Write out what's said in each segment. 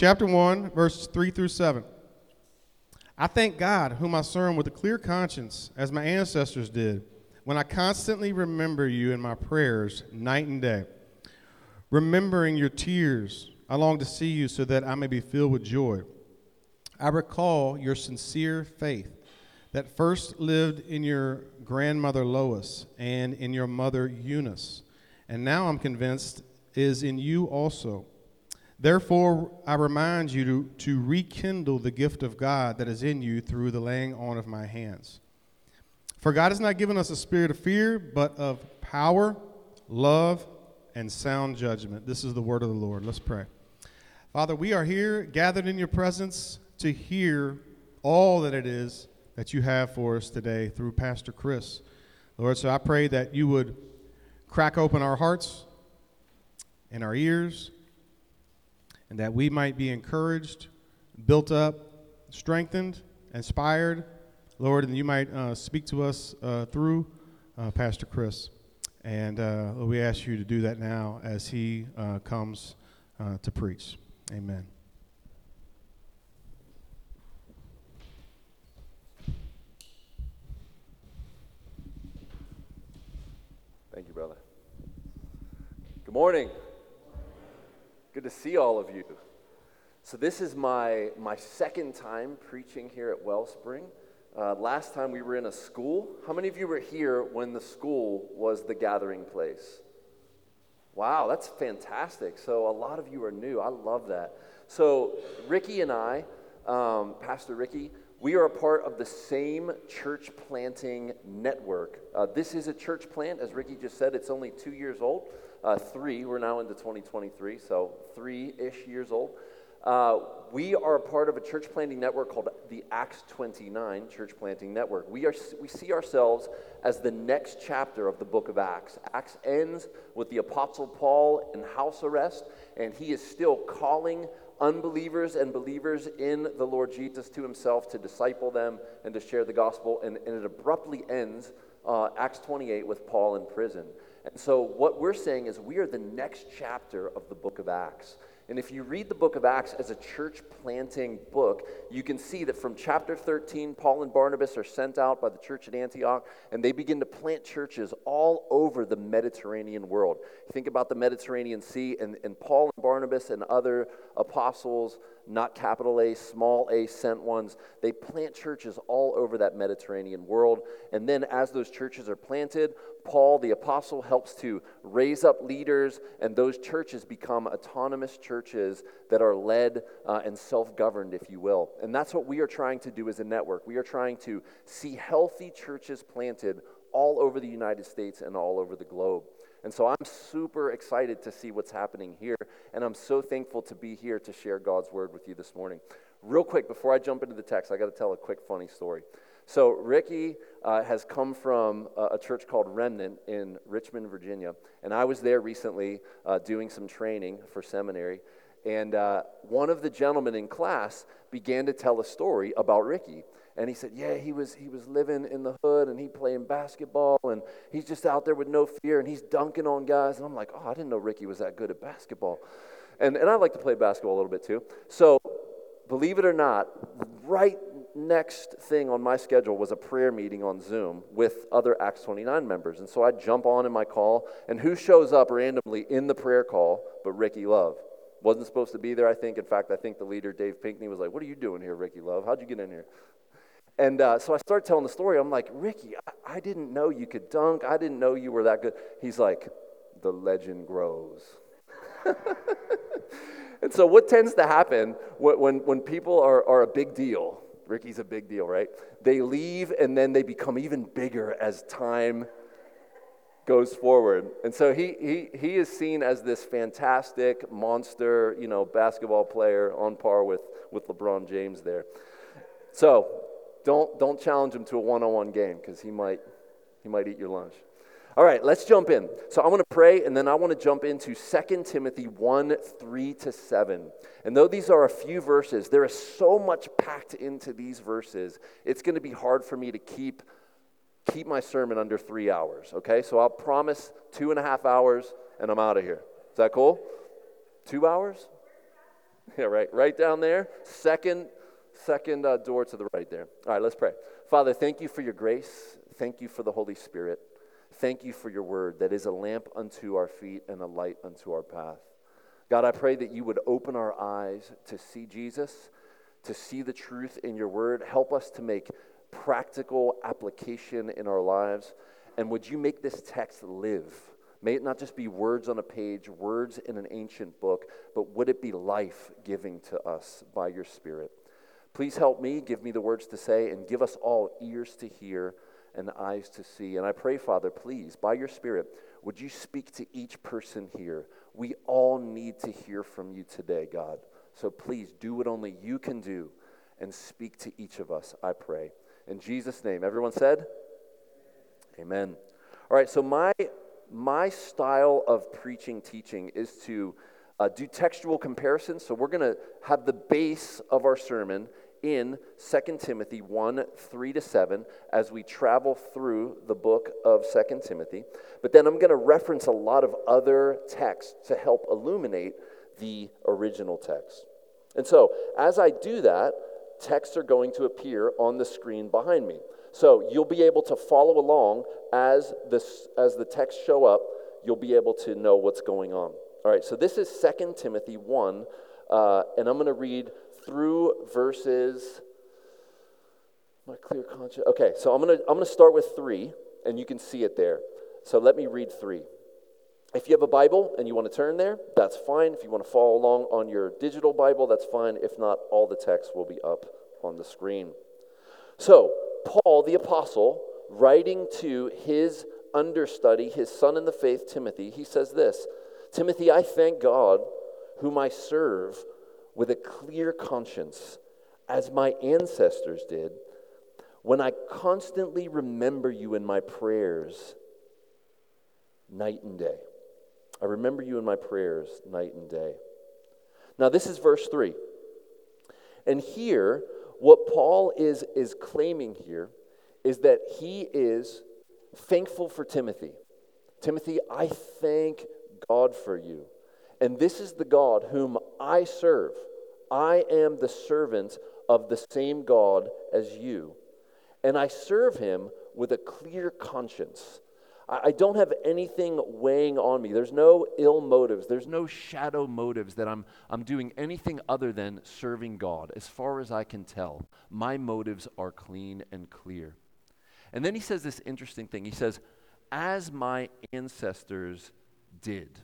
chapter 1, verses 3 through 7. I thank God, whom I serve with a clear conscience, as my ancestors did, when I constantly remember you in my prayers night and day. Remembering your tears, I long to see you so that I may be filled with joy. I recall your sincere faith that first lived in your grandmother Lois and in your mother Eunice, and now I'm convinced is in you also. Therefore, I remind you to, to rekindle the gift of God that is in you through the laying on of my hands. For God has not given us a spirit of fear, but of power, love, and sound judgment. This is the word of the Lord. Let's pray. Father, we are here gathered in your presence to hear all that it is that you have for us today through Pastor Chris. Lord, so I pray that you would crack open our hearts and our ears, and that we might be encouraged, built up, strengthened, inspired, Lord, and you might uh, speak to us uh, through uh, Pastor Chris. And uh, we ask you to do that now as he uh, comes to preach. Amen. Thank you, brother. Good morning. Good to see all of you. So, this is my, my second time preaching here at Wellspring. Uh, last time we were in a school. How many of you were here when the school was the gathering place? Wow, that's fantastic. So, a lot of you are new. I love that. So, Ricky and I, um, Pastor Ricky, we are a part of the same church planting network. Uh, this is a church plant, as Ricky just said, it's only two years old uh, three. We're now into 2023, so three ish years old. Uh, we are a part of a church planting network called the Acts 29 Church Planting Network. We, are, we see ourselves as the next chapter of the book of Acts. Acts ends with the Apostle Paul in house arrest, and he is still calling unbelievers and believers in the Lord Jesus to himself to disciple them and to share the gospel. And, and it abruptly ends, uh, Acts 28, with Paul in prison. And so, what we're saying is, we are the next chapter of the book of Acts. And if you read the book of Acts as a church planting book, you can see that from chapter 13, Paul and Barnabas are sent out by the church at Antioch, and they begin to plant churches all over the Mediterranean world. Think about the Mediterranean Sea, and, and Paul and Barnabas and other apostles, not capital A, small a, sent ones, they plant churches all over that Mediterranean world. And then as those churches are planted, Paul, the apostle, helps to raise up leaders, and those churches become autonomous churches that are led uh, and self governed, if you will. And that's what we are trying to do as a network. We are trying to see healthy churches planted all over the United States and all over the globe. And so I'm super excited to see what's happening here, and I'm so thankful to be here to share God's word with you this morning. Real quick, before I jump into the text, I got to tell a quick funny story. So, Ricky uh, has come from a, a, church called Remnant in Richmond, Virginia. And I was there recently uh, doing some training for seminary. And uh, one of the gentlemen in class began to tell a story about Ricky. And he said, Yeah, he was, he was living in the hood and he playing basketball and he's just out there with no fear and he's dunking on guys. And I'm like, Oh, I didn't know Ricky was that good at basketball. And, and I like to play basketball a little bit too. So, believe it or not, right next thing on my schedule was a prayer meeting on Zoom with other Acts 29 members. And so I jump on in my call, and who shows up randomly in the prayer call but Ricky Love? Wasn't supposed to be there, I think. In fact, I think the leader, Dave Pinkney, was like, What are you doing here, Ricky Love? How'd you get in here? And uh, so I start telling the story. I'm like, Ricky, I-, I didn't know you could dunk. I didn't know you were that good. He's like, The legend grows. and so, what tends to happen when, when people are, are a big deal, Ricky's a big deal, right? They leave and then they become even bigger as time goes forward. And so he, he, he is seen as this fantastic monster, you know, basketball player on par with, with LeBron James there. So don't, don't challenge him to a one-on-one game because he might, he might eat your lunch. All right, let's jump in. So I want to pray, and then I want to jump into 2 Timothy 1 3 to 7. And though these are a few verses, there is so much packed into these verses, it's going to be hard for me to keep, keep my sermon under three hours, okay? So I'll promise two and a half hours, and I'm out of here. Is that cool? Two hours? Yeah, right, right down there. Second, second uh, door to the right there. All right, let's pray. Father, thank you for your grace. Thank you for the Holy Spirit. Thank you for your word that is a lamp unto our feet and a light unto our path. God, I pray that you would open our eyes to see Jesus, to see the truth in your word. Help us to make practical application in our lives. And would you make this text live? May it not just be words on a page, words in an ancient book, but would it be life giving to us by your Spirit? Please help me, give me the words to say, and give us all ears to hear and eyes to see. And I pray, Father, please, by your Spirit, would you speak to each person here? We all need to hear from you today, God. So please do what only you can do and speak to each of us, I pray. In Jesus' name, everyone said, Amen. All right, so my my style of preaching, teaching is to uh, do textual comparisons. So we're going to have the base of our sermon in 2 Timothy 1 3 to 7 as we travel through the book of 2 Timothy. But then I'm going to reference a lot of other texts to help illuminate the original text. And so as I do that, texts are going to appear on the screen behind me. So you'll be able to follow along as, this, as the texts show up, you'll be able to know what's going on. All right, so this is 2 Timothy 1, uh, and I'm going to read through verses. My clear conscience. Okay, so I'm to I'm to start with 3, and you can see it there. So let me read 3. If you have a Bible and you want to turn there, that's fine. If you want to follow along on your digital Bible, that's fine. If not, all the text will be up on the screen. So, Paul the apostle, writing to his understudy, his son in the faith, Timothy, he says this Timothy, I thank God, whom I serve with a clear conscience, as my ancestors did, when I constantly remember you in my prayers night and day. I remember you in my prayers night and day. Now, this is verse 3. And here, what Paul is, is claiming here is that he is thankful for Timothy. Timothy, I thank God for you. And this is the God whom I serve. I am the servant of the same God as you. And I serve him with a clear conscience I don't have anything weighing on me. There's no ill motives. There's no shadow motives that I'm, I'm doing anything other than serving God. As far as I can tell, my motives are clean and clear. And then he says this interesting thing. He says, as my ancestors did.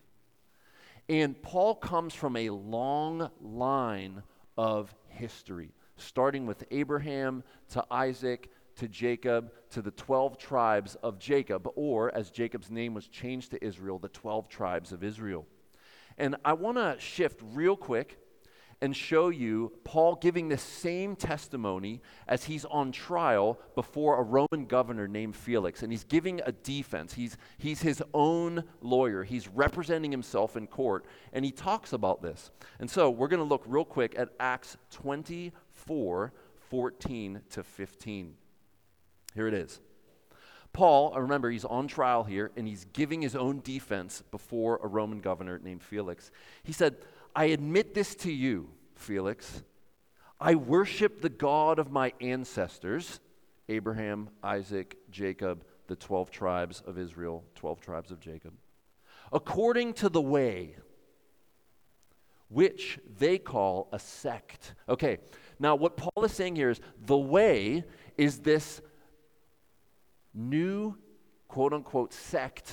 And Paul comes from a long line of history, starting with Abraham to Isaac to Jacob, to the 12 tribes of Jacob, or as Jacob's name was changed to Israel, the 12 tribes of Israel. And I want to shift real quick and show you Paul giving the same testimony as he's on trial before a Roman governor named Felix. And he's giving a defense. He's, he's his own lawyer, he's representing himself in court. And he talks about this. And so we're going to look real quick at Acts 24 14 to 15. Here it is. Paul, uh, remember, he's on trial here and he's giving his own defense before a Roman governor named Felix. He said, I admit this to you, Felix. I worship the God of my ancestors Abraham, Isaac, Jacob, the 12 tribes of Israel, 12 tribes of Jacob, according to the way which they call a sect. Okay, now what Paul is saying here is the way is this new quote unquote sect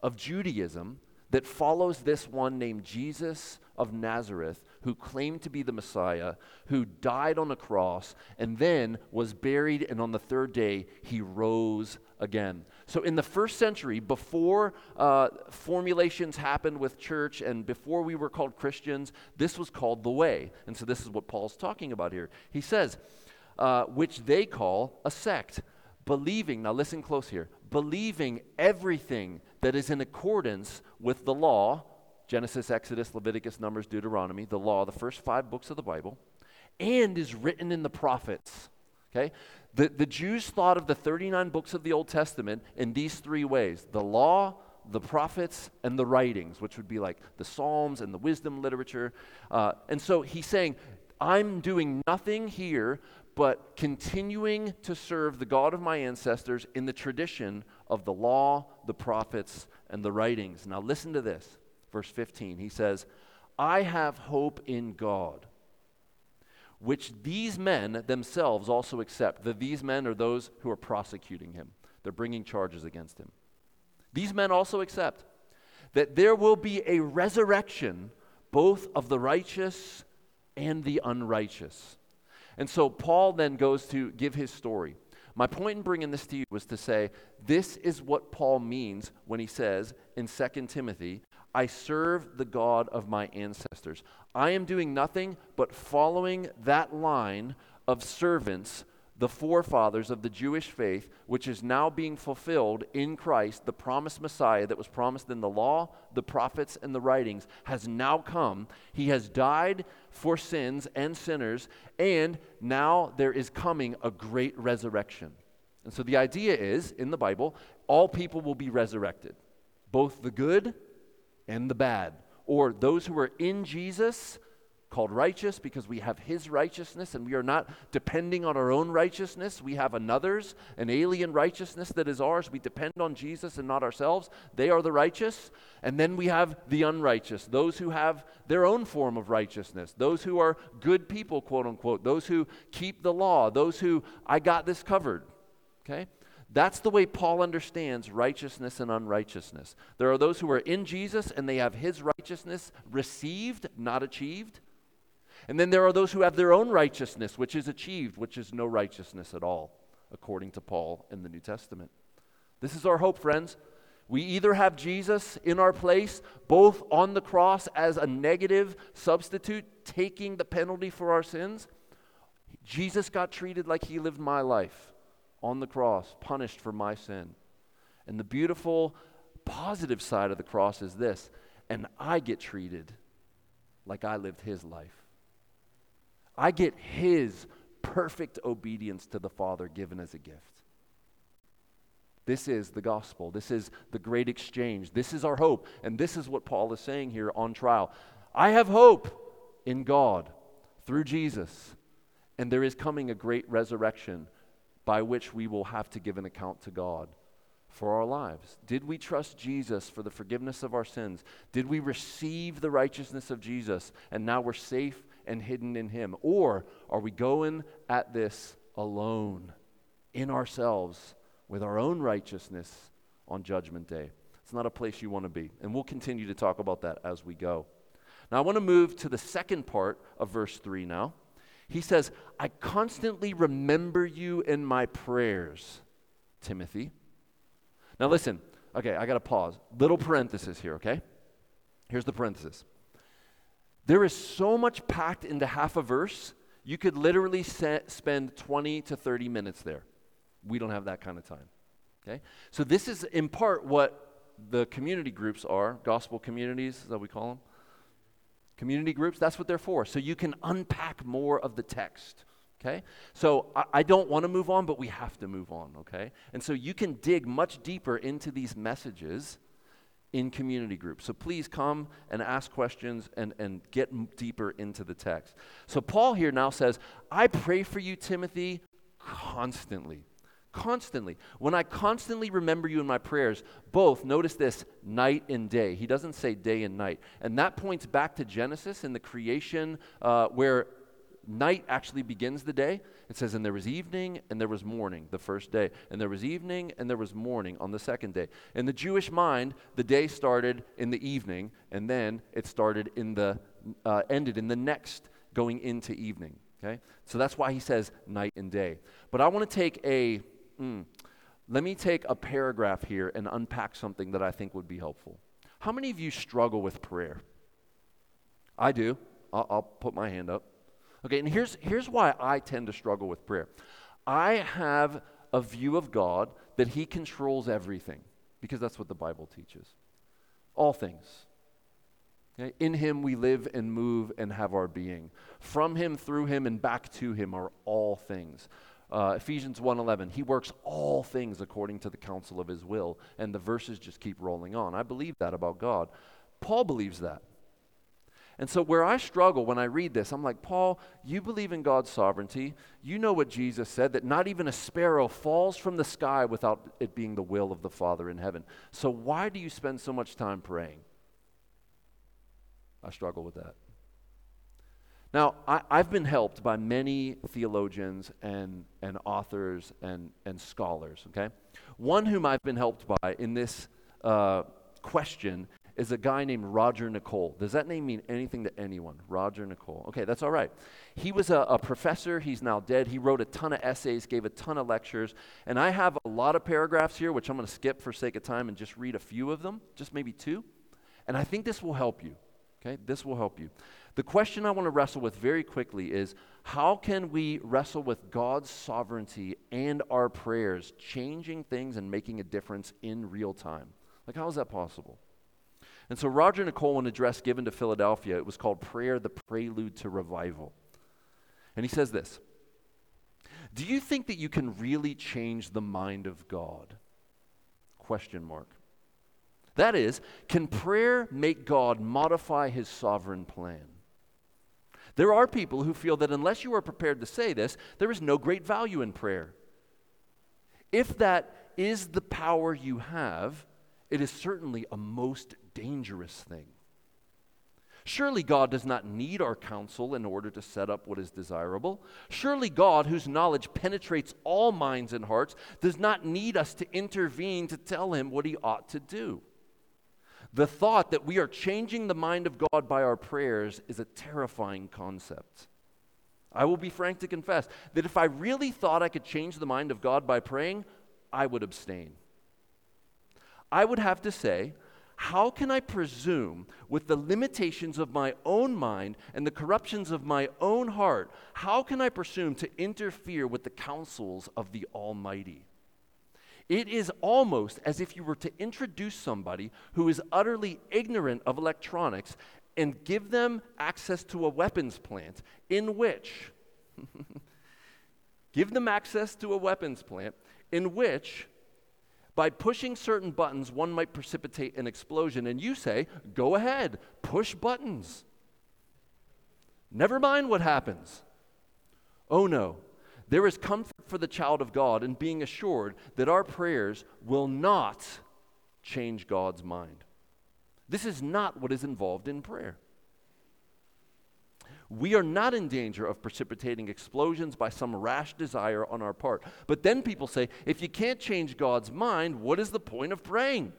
of Judaism that follows this one named Jesus of Nazareth, who claimed to be the Messiah, who died on a cross, and then was buried, and on the third day he rose again. So, in the first century, before uh, formulations happened with church and before we were called Christians, this was called the way. And so, this is what Paul's talking about here. He says, uh, which they call a sect believing, now listen close here, believing everything that is in accordance with the law Genesis, Exodus, Leviticus, Numbers, Deuteronomy, the law, the first five books of the Bible, and is written in the prophets. Okay? The, the Jews thought of the 39 books of the Old Testament in these three ways the law, the prophets, and the writings, which would be like the Psalms and the wisdom literature. Uh, and so he's saying, I'm doing nothing here but continuing to serve the God of my ancestors in the tradition of the law, the prophets, and the writings. Now, listen to this. Verse 15. He says, I have hope in God, which these men themselves also accept. That these men are those who are prosecuting him, they're bringing charges against him. These men also accept that there will be a resurrection both of the righteous and the unrighteous. And so Paul then goes to give his story. My point in bringing this to you was to say this is what Paul means when he says in 2 Timothy, I serve the God of my ancestors. I am doing nothing but following that line of servants the forefathers of the Jewish faith, which is now being fulfilled in Christ, the promised Messiah that was promised in the law, the prophets, and the writings, has now come. He has died for sins and sinners, and now there is coming a great resurrection. And so the idea is in the Bible, all people will be resurrected, both the good and the bad, or those who are in Jesus called righteous because we have his righteousness and we are not depending on our own righteousness. We have another's, an alien righteousness that is ours. We depend on Jesus and not ourselves. They are the righteous. And then we have the unrighteous, those who have their own form of righteousness, those who are good people, quote unquote, those who keep the law, those who, I got this covered. Okay? That's the way Paul understands righteousness and unrighteousness. There are those who are in Jesus and they have his righteousness received, not achieved. And then there are those who have their own righteousness, which is achieved, which is no righteousness at all, according to Paul in the New Testament. This is our hope, friends. We either have Jesus in our place, both on the cross as a negative substitute, taking the penalty for our sins. Jesus got treated like he lived my life on the cross, punished for my sin. And the beautiful, positive side of the cross is this and I get treated like I lived his life. I get his perfect obedience to the Father given as a gift. This is the gospel. This is the great exchange. This is our hope. And this is what Paul is saying here on trial. I have hope in God through Jesus. And there is coming a great resurrection by which we will have to give an account to God for our lives. Did we trust Jesus for the forgiveness of our sins? Did we receive the righteousness of Jesus and now we're safe and hidden in Him? Or are we going at this alone in ourselves with our own righteousness on Judgment Day? It's not a place you want to be. And we'll continue to talk about that as we go. Now, I want to move to the second part of verse 3 now. He says, I constantly remember you in my prayers, Timothy. Now, listen. Okay, I got to pause. Little parenthesis here, okay? Here's the parenthesis. There is so much packed into half a verse, you could literally set, spend 20 to 30 minutes there. We don't have that kind of time. Okay? So, this is in part what the community groups are gospel communities, that we call them. Community groups, that's what they're for. So, you can unpack more of the text. Okay? So I, I, don't want to move on, but we have to move on, okay? And so you can dig much deeper into these messages in community groups. So please come and ask questions and, and get m- deeper into the text. So Paul here now says, I pray for you, Timothy, constantly. Constantly. When I constantly remember you in my prayers, both, notice this, night and day. He doesn't say day and night. And that points back to Genesis and the creation uh, where night actually begins the day. It says, and there was evening and there was morning the first day. And there was evening and there was morning on the second day. In the Jewish mind, the day started in the evening and then it started in the, uh, ended in the next going into evening. Okay? So that's why he says night and day. But I want to take a, mm, let me take a paragraph here and unpack something that I think would be helpful. How many of you struggle with prayer? I do. I'll, I'll put my hand up. Okay, and here's, here's why I tend to struggle with prayer. I have a view of God that He controls everything, because that's what the Bible teaches. All things. Okay? In Him we live and move and have our being. From Him, through Him, and back to Him are all things. Uh, Ephesians 1:11, he works all things according to the counsel of his will, and the verses just keep rolling on. I believe that about God. Paul believes that. And so, where I struggle when I read this, I'm like, Paul, you believe in God's sovereignty. You know what Jesus said that not even a sparrow falls from the sky without it being the will of the Father in heaven. So, why do you spend so much time praying? I struggle with that. Now, I, have been helped by many theologians and, and authors and, and scholars, okay? One whom I've been helped by in this uh, question is a guy named Roger Nicole. Does that name mean anything to anyone? Roger Nicole. Okay, that's all right. He was a, a, professor. He's now dead. He wrote a ton of essays, gave a ton of lectures. And I have a lot of paragraphs here, which I'm going to skip for sake of time and just read a few of them, just maybe two. And I think this will help you. Okay, this will help you. The question I want to wrestle with very quickly is how can we wrestle with God's sovereignty and our prayers, changing things and making a difference in real time? Like, how is that possible? And so Roger Nicole, an address given to Philadelphia, it was called Prayer, the Prelude to Revival. And he says this Do you think that you can really change the mind of God? Question mark. That is, can prayer make God modify his sovereign plan? There are people who feel that unless you are prepared to say this, there is no great value in prayer. If that is the power you have, it is certainly a most dangerous thing. Surely God does not need our counsel in order to set up what is desirable. Surely God, whose knowledge penetrates all minds and hearts, does not need us to intervene to tell him what he ought to do. The thought that we are changing the mind of God by our prayers is a terrifying concept. I will be frank to confess that if I really thought I could change the mind of God by praying, I would abstain. I would have to say, how can I presume, with the limitations of my own mind and the corruptions of my own heart, how can I presume to interfere with the counsels of the Almighty? It is almost as if you were to introduce somebody who is utterly ignorant of electronics and give them access to a weapons plant in which, give them access to a weapons plant in which by pushing certain buttons, one might precipitate an explosion. And you say, go ahead, push buttons. Never mind what happens. Oh no, there is comfort for the child of God and being assured that our prayers will not change God's mind. This is not what is involved in prayer we are not in danger of precipitating explosions by some rash desire on our part. But then people say, if you can't change God's mind, what is the point of praying?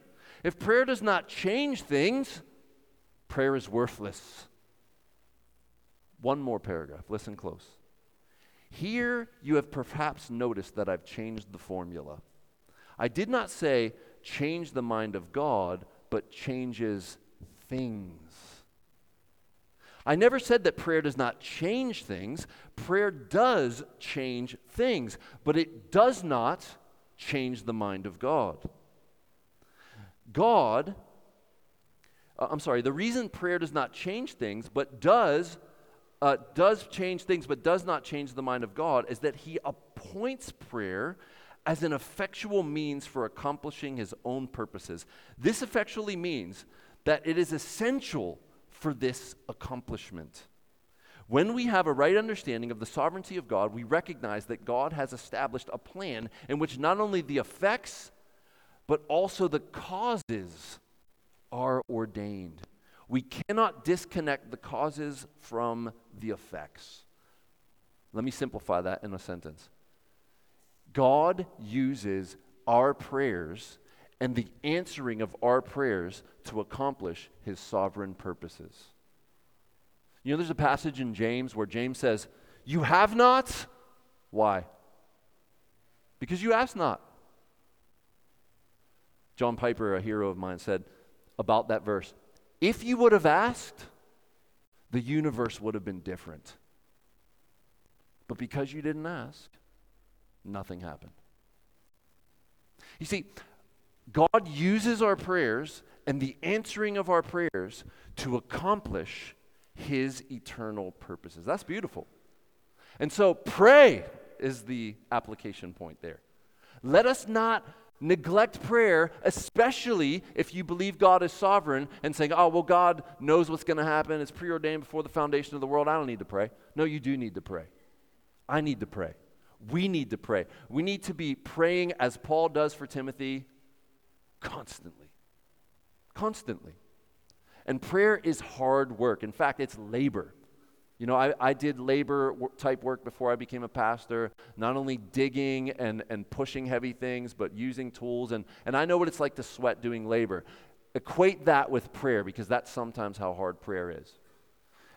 If prayer does not change things, prayer is worthless. One more paragraph, listen close. Here you have perhaps noticed that I've changed the formula. I did not say change the mind of God, but changes things. I never said that prayer does not change things. Prayer does change things, but it does not change the mind of God. God, uh, I'm sorry, the reason prayer does not change things, but does uh, does change things, but does not change the mind of God, is that He appoints prayer as an effectual means for accomplishing His own purposes. This effectually means that it is essential for this accomplishment. When we have a right understanding of the sovereignty of God, we recognize that God has established a plan in which not only the effects, but also the causes are ordained. We cannot disconnect the causes from the effects. Let me simplify that in a sentence. God uses our prayers and the answering of our prayers to accomplish his sovereign purposes. You know, there's a passage in James where James says, You have not? Why? Because you ask not. John Piper, a hero of mine, said about that verse if you would have asked, the universe would have been different. But because you didn't ask, nothing happened. You see, God uses our prayers and the answering of our prayers to accomplish his eternal purposes. That's beautiful. And so pray is the application point there. Let us not neglect prayer, especially if you believe God is sovereign and saying, oh, well, God knows what's going to happen. It's preordained before the foundation of the world. I don't need to pray. No, you do need to pray. I need to pray. We need to pray. We need to be praying as Paul does for Timothy constantly. Constantly. And prayer is hard work. In fact, it's labor. You know, I, I did labor type work before I became a pastor, not only digging and, and pushing heavy things, but using tools. And, and I know what it's like to sweat doing labor. Equate that with prayer because that's sometimes how hard prayer is.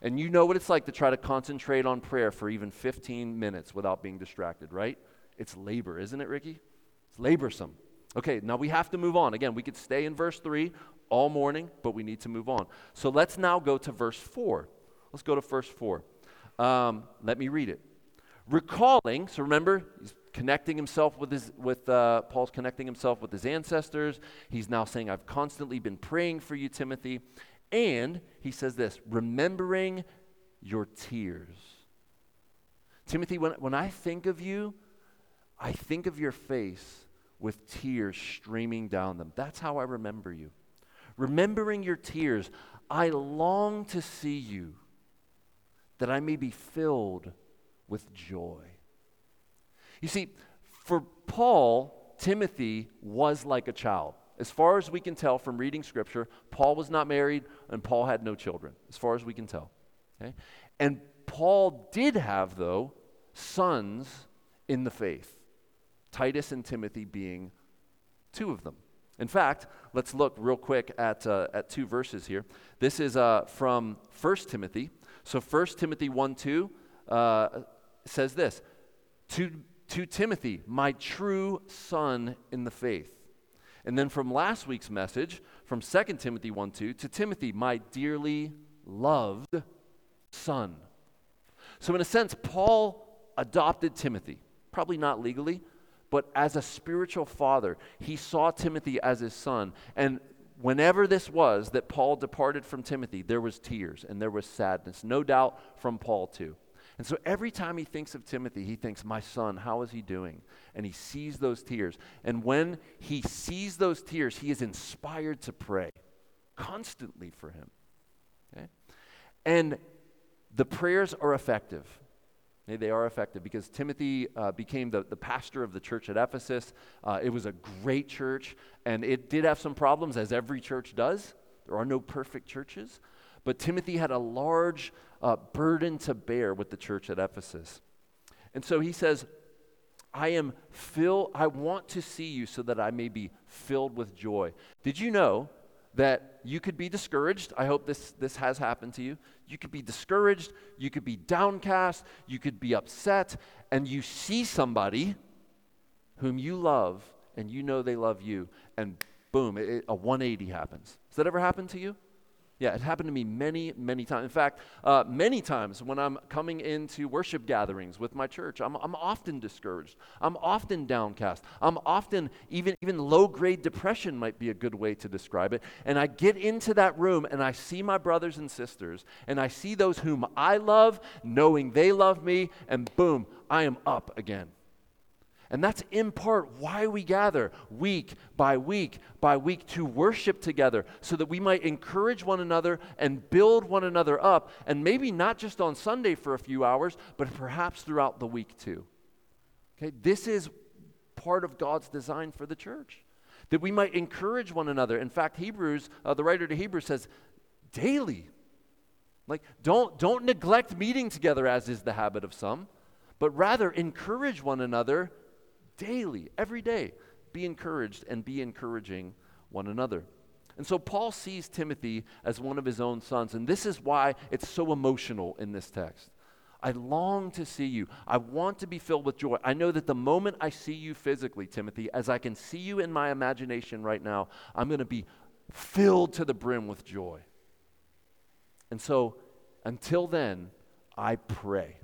And you know what it's like to try to concentrate on prayer for even 15 minutes without being distracted, right? It's labor, isn't it, Ricky? It's laborsome. Okay, now we have to move on. Again, we could stay in verse 3 all morning, but we need to move on. So let's now go to verse 4. Let's go to verse 4. Um, let me read it. Recalling, so remember, he's connecting himself with his, with, uh, Paul's connecting himself with his ancestors. He's now saying, I've constantly been praying for you, Timothy. And he says this, remembering your tears. Timothy, when, when I think of you, I think of your face with tears streaming down them. That's how I remember you. Remembering your tears, I long to see you that I may be filled with joy. You see, for Paul, Timothy was like a child. As far as we can tell from reading scripture, Paul was not married and Paul had no children, as far as we can tell. Okay? And Paul did have, though, sons in the faith, Titus and Timothy being two of them. In fact, let's look real quick at, uh, at two verses here. This is uh, from 1 Timothy so 1 Timothy 1 2 uh, says this to, to Timothy, my true son in the faith. And then from last week's message, from 2 Timothy 1 2, to Timothy, my dearly loved son. So, in a sense, Paul adopted Timothy, probably not legally, but as a spiritual father, he saw Timothy as his son. And whenever this was that Paul departed from Timothy, there was tears and there was sadness, no doubt from Paul too. And so every time he thinks of Timothy, he thinks, My son, how is he doing? And he sees those tears. And when he sees those tears, he is inspired to pray constantly for him. Okay? And the prayers are effective. They are effective because Timothy uh, became the, the pastor of the church at Ephesus. Uh, it was a great church, and it did have some problems, as every church does. There are no perfect churches. But Timothy had a large uh, burden to bear with the church at Ephesus. And so he says, I am filled, I want to see you so that I may be filled with joy. Did you know that you could be discouraged. I hope this, this has happened to you. You could be discouraged, you could be downcast, you could be upset, and you see somebody whom you love and you know they love you, and boom, it, a 180 happens. Has that ever happened to you? Yeah, it happened to me many, many times. In fact, uh, many times when I'm coming into worship gatherings with my church, I'm, I'm often discouraged. I'm often downcast. I'm often, even, even low grade depression might be a good way to describe it. And I get into that room and I see my brothers and sisters, and I see those whom I love, knowing they love me, and boom, I am up again. And that's in part why we gather week by week by week to worship together so that we might encourage one another and build one another up. And maybe not just on Sunday for a few hours, but perhaps throughout the week too. Okay, this is part of God's design for the church that we might encourage one another. In fact, Hebrews, uh, the writer to Hebrews says, daily. Like, don't, don't neglect meeting together as is the habit of some, but rather encourage one another daily, every day, be encouraged and be encouraging one another. And so Paul sees Timothy as one of his own sons, and this is why it's so emotional in this text. I long to see you. I want to be filled with joy. I know that the moment I see you physically, Timothy, as I can see you in my imagination right now, I'm going to be filled to the brim with joy. And so, until then, I pray.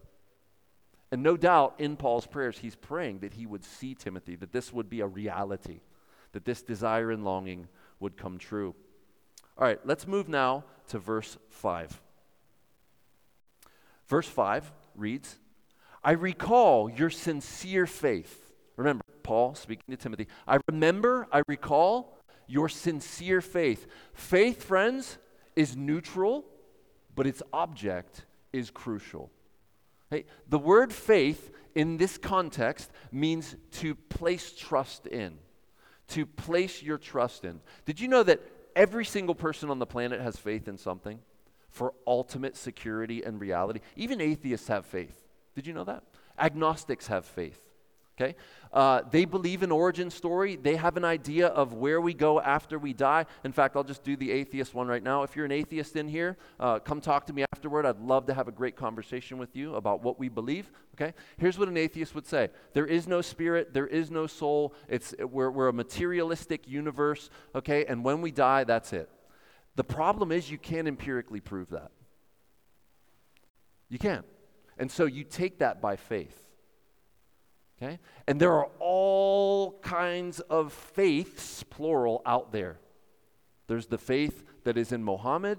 And no doubt in Paul's prayers, he's praying that he would see Timothy, that this would be a reality, that this desire and longing would come true. All right, let's move now to verse 5. Verse 5 reads, I recall your sincere faith. Remember, Paul speaking to Timothy. I remember, I recall your sincere faith. Faith, friends, is neutral, but its object is crucial. The word faith in this context means to place trust in, to place your trust in. Did you know that every single person on the planet has faith in something for ultimate security and reality? Even atheists have faith. Did you know that? Agnostics have faith. Okay? Uh, they believe in origin story. They have an idea of where we go after we die. In fact, I'll just do the atheist one right now. If you're an atheist in here, uh, come talk to me afterward. I'd love to have a great conversation with you about what we believe. Okay? Here's what an atheist would say There is no spirit, there is no soul. It's, we're, we're a materialistic universe. Okay? And when we die, that's it. The problem is you can't empirically prove that. You can't. And so you take that by faith. Okay? And there are all kinds of faiths, plural, out there. There's the faith that is in Muhammad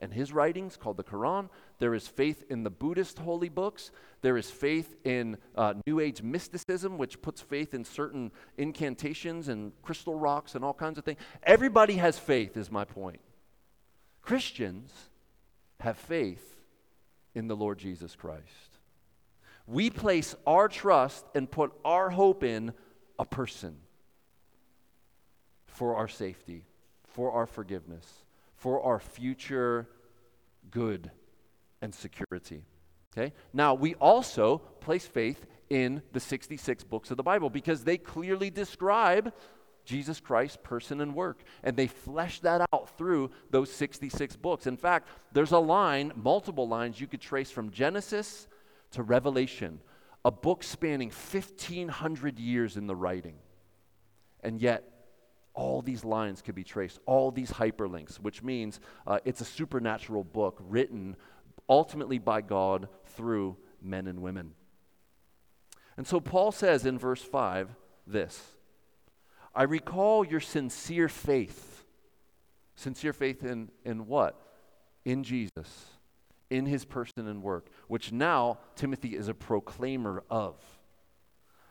and his writings called the Quran. There is faith in the Buddhist holy books. There is faith in uh, New Age mysticism, which puts faith in certain incantations and crystal rocks and all kinds of things. Everybody has faith, is my point. Christians have faith in the Lord Jesus Christ. We place our trust and put our hope in a person for our safety, for our forgiveness, for our future good and security. Okay? Now, we also place faith in the 66 books of the Bible because they clearly describe Jesus Christ's person and work. And they flesh that out through those 66 books. In fact, there's a line, multiple lines you could trace from Genesis to Revelation, a book spanning 1,500 years in the writing. And yet, all these lines could be traced, all these hyperlinks, which means uh, it's a supernatural book written ultimately by God through men and women. And so Paul says in verse 5 this I recall your sincere faith. Sincere faith in, in what? In Jesus in his person and work, which now Timothy is a proclaimer of.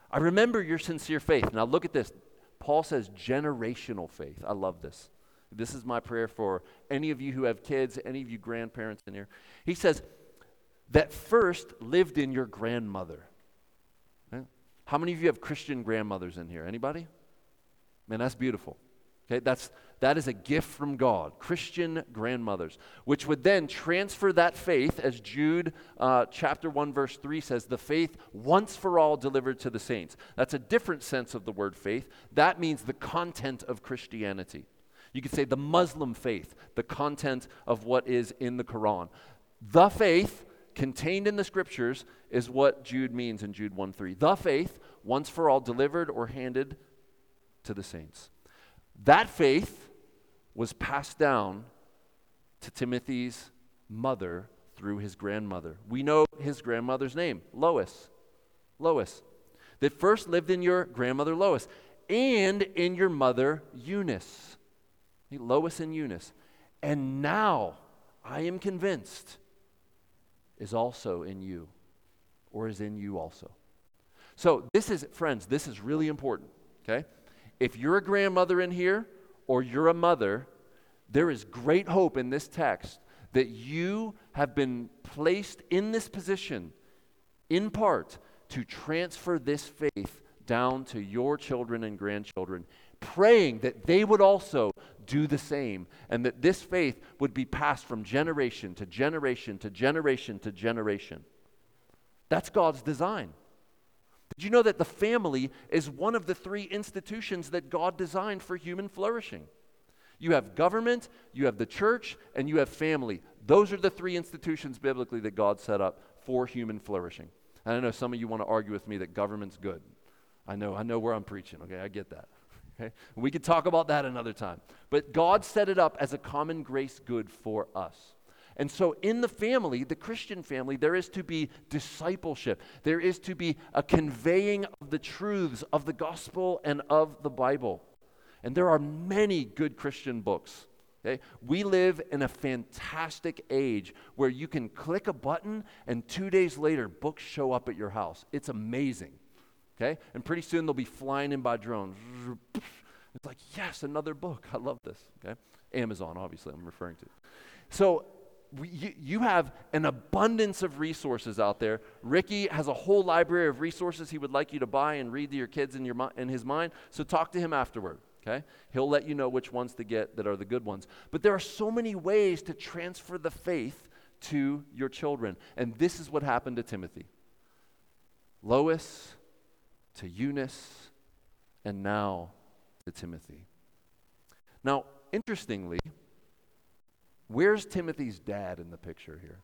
I remember your sincere faith. Now look at this. Paul says generational faith. I love this. This is my prayer for any of you who have kids, any of you grandparents in here. He says, that first lived in your grandmother. How many of you have Christian grandmothers in here? Anybody? Man, that's beautiful. Okay, that's that is a gift from God, Christian grandmothers, which would then transfer that faith, as Jude uh, chapter 1, verse 3 says, the faith once for all delivered to the saints. That's a different sense of the word faith. That means the content of Christianity. You could say the Muslim faith, the content of what is in the Quran. The faith contained in the scriptures is what Jude means in Jude 1 3. The faith, once for all delivered or handed to the saints. That faith was passed down to Timothy's mother through his grandmother. We know his grandmother's name, Lois. Lois. That first lived in your grandmother Lois and in your mother Eunice. Lois and Eunice. And now, I am convinced, is also in you, or is in you also. So, this is, friends, this is really important, okay? If you're a grandmother in here, or you're a mother, there is great hope in this text that you have been placed in this position, in part, to transfer this faith down to your children and grandchildren, praying that they would also do the same and that this faith would be passed from generation to generation to generation to generation. That's God's design. Did you know that the family is one of the three institutions that God designed for human flourishing? You have government, you have the church, and you have family. Those are the three institutions biblically that God set up for human flourishing. And I know some of you want to argue with me that government's good. I know, I know where I'm preaching, okay? I get that. Okay? We could talk about that another time. But God set it up as a common grace good for us. And so, in the family, the Christian family, there is to be discipleship. There is to be a conveying of the truths of the gospel and of the Bible. And there are many good Christian books Okay? We live in a fantastic age where you can click a button and two days later, books show up at your house. It's amazing. Okay? And pretty soon they'll be flying in by drones. It's like, yes, another book. I love this. Okay? Amazon, obviously, I'm referring to. So we, you, you have an abundance of resources out there. Ricky has a whole library of resources he would like you to buy and read to your kids in, your, in his mind. So talk to him afterward. Okay? He'll let you know which ones to get that are the good ones. But there are so many ways to transfer the faith to your children. And this is what happened to Timothy. Lois to Eunice and now to Timothy. Now, interestingly, where's Timothy's dad in the picture here?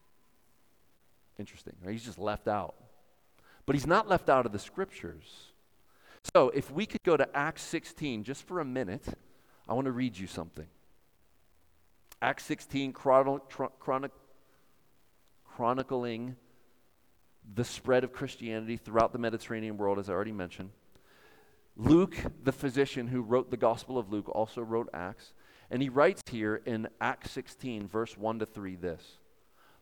Interesting, right? He's just left out. But he's not left out of the scriptures. So, if we could go to Acts 16 just for a minute, I want to read you something. Acts 16, chron- chron- chronicling the spread of Christianity throughout the Mediterranean world, as I already mentioned. Luke, the physician who wrote the Gospel of Luke, also wrote Acts. And he writes here in Acts 16, verse 1 to 3, this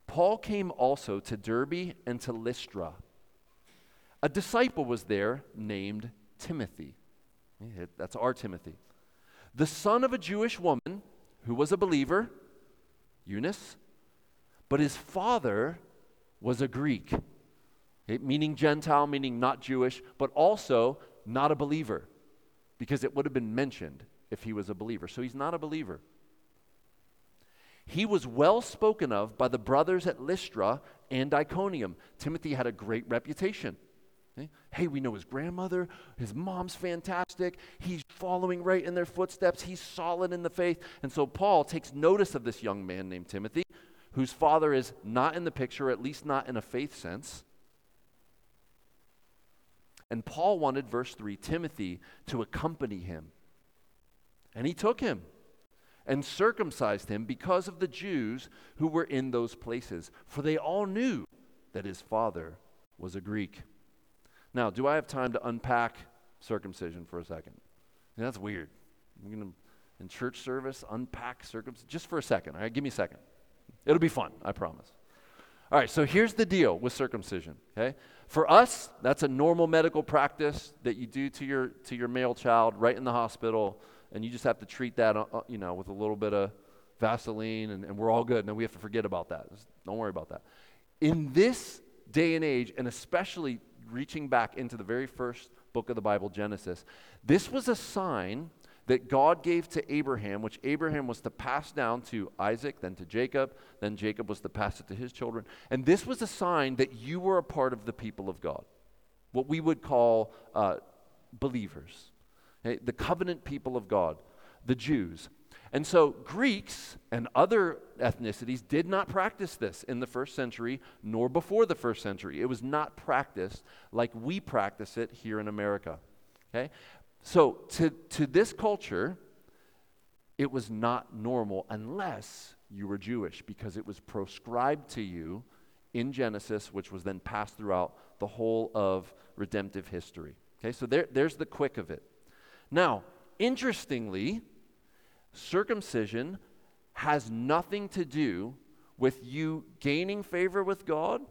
Paul came also to Derbe and to Lystra. A disciple was there named Timothy. That's our Timothy. The son of a Jewish woman who was a believer, Eunice, but his father was a Greek, meaning Gentile, meaning not Jewish, but also not a believer, because it would have been mentioned if he was a believer. So he's not a believer. He was well spoken of by the brothers at Lystra and Iconium. Timothy had a great reputation. Eh? Hey, we know his grandmother, his mom's fantastic. He's following right in their footsteps. He's solid in the faith. And so Paul takes notice of this young man named Timothy, whose father is not in the picture, at least not in a faith sense. And Paul wanted, verse 3, Timothy to accompany him. And he took him and circumcised him because of the Jews who were in those places, for they all knew that his father was a Greek. Now, do I have time to unpack circumcision for a second? That's weird. I'm going to, in church service, unpack circumcision just for a second. All right, give me a second. It'll be fun, I promise. All right, so here's the deal with circumcision, okay? For us, that's a normal medical practice that you do to your to your male child right in the hospital, and you just have to treat that, uh, uh you know, with a little bit of Vaseline, and, and we're all good. And we have to forget about that. Just don't worry about that. In this day and age, and especially reaching back into the very first book of the Bible, Genesis, this was a sign that God gave to Abraham, which Abraham was to pass down to Isaac, then to Jacob, then Jacob was to pass it to his children. And this was a sign that you were a part of the people of God, what we would call uh, believers, the covenant people of God, the Jews. And so Greeks and other ethnicities did not practice this in the first century nor before the first century. It was not practiced like we practice it here in America. Okay? So, to, to this culture, it was not normal unless you were Jewish because it was proscribed to you in Genesis, which was then passed throughout the whole of redemptive history. Okay, so there, there's the quick of it. Now, interestingly, circumcision has nothing to do with you gaining favor with God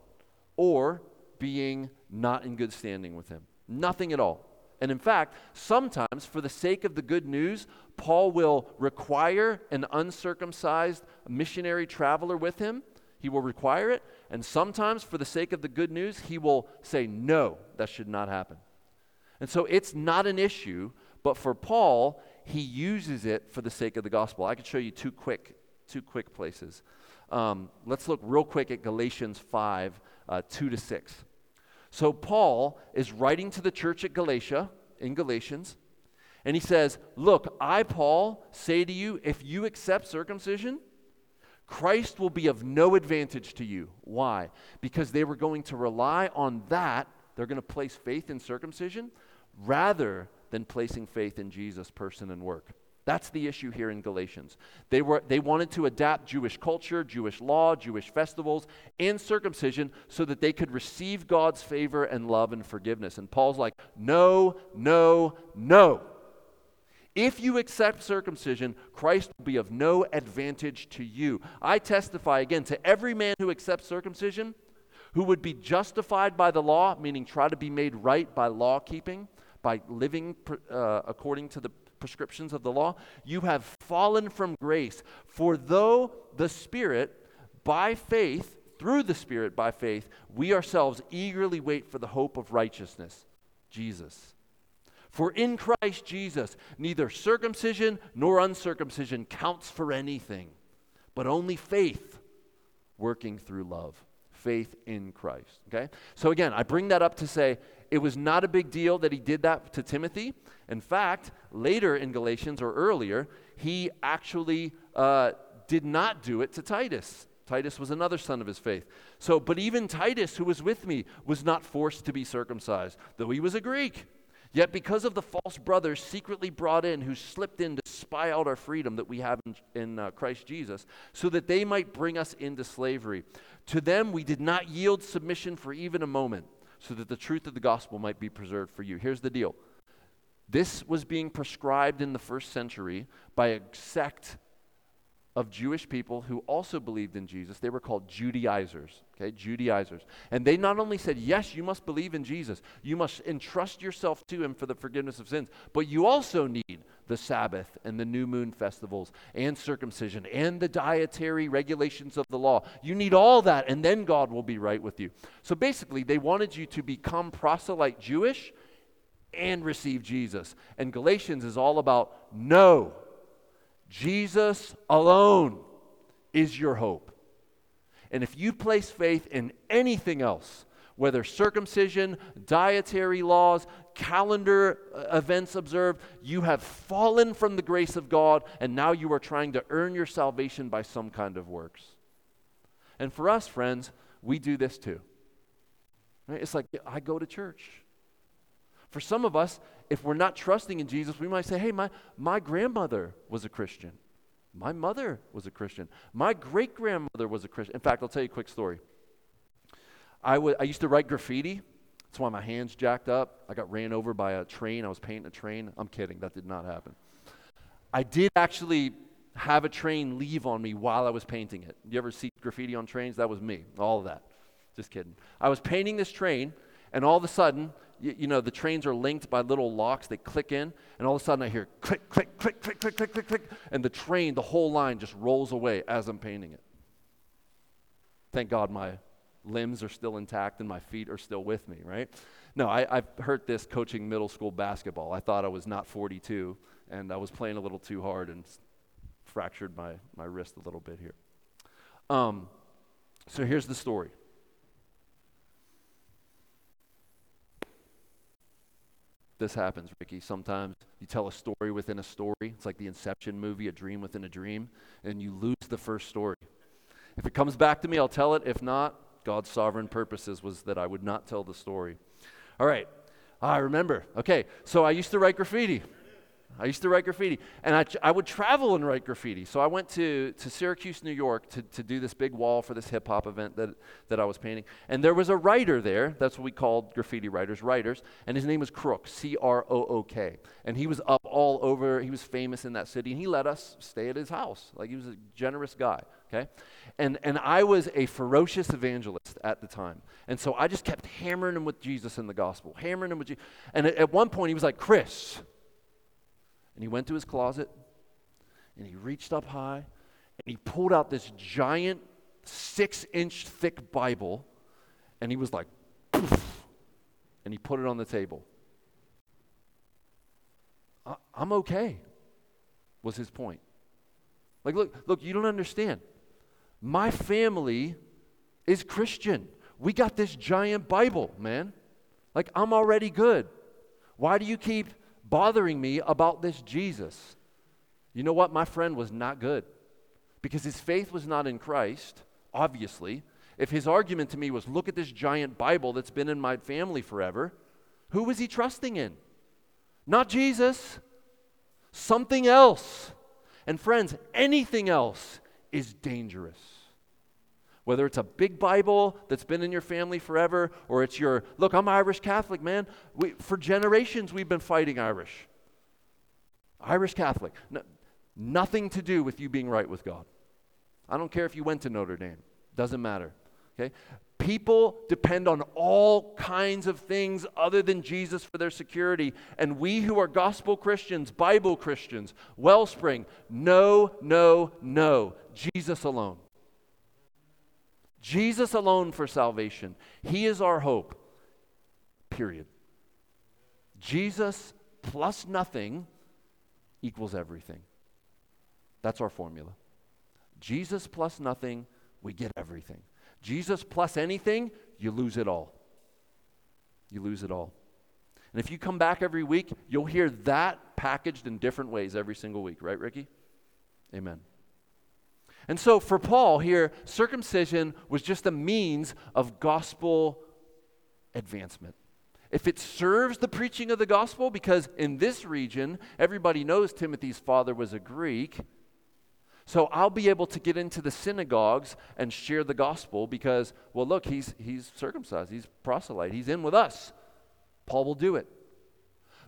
or being not in good standing with Him. Nothing at all. And in fact, sometimes for the sake of the good news, Paul will require an uncircumcised missionary traveler with him. He will require it. And sometimes for the sake of the good news, he will say, no, that should not happen. And so it's not an issue, but for Paul, he uses it for the sake of the gospel. I could show you two quick, two quick places. Um, let's look real quick at Galatians 5, uh, 2 to 6. So Paul is writing to the church at Galatia, in Galatians, and he says, Look, I, Paul, say to you, if you accept circumcision, Christ will be of no advantage to you. Why? Because they were going to rely on that. They're going to place faith in circumcision rather than placing faith in Jesus' person and work. That's the issue here in Galatians. They, were, they wanted to adapt Jewish culture, Jewish law, Jewish festivals, and circumcision so that they could receive God's favor and love and forgiveness. And Paul's like, no, no, no. If you accept circumcision, Christ will be of no advantage to you. I testify again to every man who accepts circumcision, who would be justified by the law, meaning try to be made right by law keeping, by living uh, according to the prescriptions of the law, you have fallen from grace. For though the Spirit, by faith, through the Spirit, by faith, we ourselves eagerly wait for the hope of righteousness, Jesus. For in Christ Jesus, neither circumcision nor uncircumcision counts for anything, but only faith working through love. Faith in Christ. Okay? So again, I bring that up to say it was not a big deal that he did that to Timothy. In fact, later in Galatians or earlier, he actually uh, did not do it to Titus. Titus was another son of his faith. So, but even Titus, who was with me, was not forced to be circumcised, though he was a Greek. Yet, because of the false brothers secretly brought in who slipped in to spy out our freedom that we have in, in uh, Christ Jesus, so that they might bring us into slavery, to them we did not yield submission for even a moment, so that the truth of the gospel might be preserved for you. Here's the deal this was being prescribed in the first century by a sect of Jewish people who also believed in Jesus. They were called Judaizers, okay? Judaizers. And they not only said, yes, you must believe in Jesus, you must entrust yourself to him for the forgiveness of sins, but you also need the Sabbath and the new moon festivals and circumcision and the dietary regulations of the law. You need all that, and then God will be right with you. So basically, they wanted you to become proselyte Jewish and receive Jesus. And Galatians is all about no Jesus alone is your hope. And if you place faith in anything else, whether circumcision, dietary laws, calendar uh, events observed, you have fallen from the grace of God, and now you are trying to earn your salvation by some kind of works. And for us, friends, we do this too. Right? It's like, I go to church. For some of us, if we're not trusting in Jesus, we might say, hey, my, my grandmother was a Christian. My mother was a Christian. My great grandmother was a Christian. In fact, I'll tell you a quick story. I, w- I used to write graffiti. That's why my hands jacked up. I got ran over by a train. I was painting a train. I'm kidding. That did not happen. I did actually have a train leave on me while I was painting it. You ever see graffiti on trains? That was me. All of that. Just kidding. I was painting this train, and all of a sudden, you, know, the trains are linked by little locks. They click in, and all of a sudden I hear click, click, click, click, click, click, click, click, and the train, the whole line just rolls away as I'm painting it. Thank God my limbs are still intact and my feet are still with me, right? No, I, I've heard this coaching middle school basketball. I thought I was not 42, and I was playing a little too hard and fractured my, my wrist a little bit here. Um, so here's the story. this happens, Ricky. Sometimes you tell a story within a story. It's like the Inception movie, a dream within a dream, and you lose the first story. If it comes back to me, I'll tell it. If not, God's sovereign purposes was that I would not tell the story. All right. Ah, I remember. Okay, so I used to write graffiti. I used to write graffiti, and I, I would travel and write graffiti. So I went to, to Syracuse, New York to, to do this big wall for this hip hop event that, that I was painting. And there was a writer there. That's what we called graffiti writers, writers. And his name was Crook, C R O O K. And he was up all over, he was famous in that city, and he let us stay at his house. Like he was a generous guy, okay? And, and I was a ferocious evangelist at the time. And so I just kept hammering him with Jesus and the gospel, hammering him with Jesus. And at, at one point, he was like, Chris, and he went to his closet and he reached up high and he pulled out this giant six inch thick Bible and he was like, Poof, and he put it on the table. I, I'm okay, was his point. Like, look, look, you don't understand. My family is Christian. We got this giant Bible, man. Like, I'm already good. Why do you keep bothering me about this Jesus. You know what? My friend was not good because his faith was not in Christ, obviously. If his argument to me was, look at this giant Bible that's been in my family forever, who was he trusting in? Not Jesus, something else. And friends, anything else is dangerous. Whether it's a big Bible that's been in your family forever, or it's your, look, I'm Irish Catholic, man. We, for generations, we've been fighting Irish. Irish Catholic. No, nothing to do with you being right with God. I don't care if you went to Notre Dame. Doesn't matter. Okay? People depend on all kinds of things other than Jesus for their security. And we who are gospel Christians, Bible Christians, Wellspring, no, no, no. Jesus alone. Jesus alone for salvation. He is our hope. Period. Jesus plus nothing equals everything. That's our formula. Jesus plus nothing, we get everything. Jesus plus anything, you lose it all. You lose it all. And if you come back every week, you'll hear that packaged in different ways every single week, right, Ricky? Amen. And so for Paul here, circumcision was just a means of gospel advancement. If it serves the preaching of the gospel, because in this region, everybody knows Timothy's father was a Greek, so I'll be able to get into the synagogues and share the gospel because, well, look, he's, he's circumcised, he's proselyte, he's in with us. Paul will do it.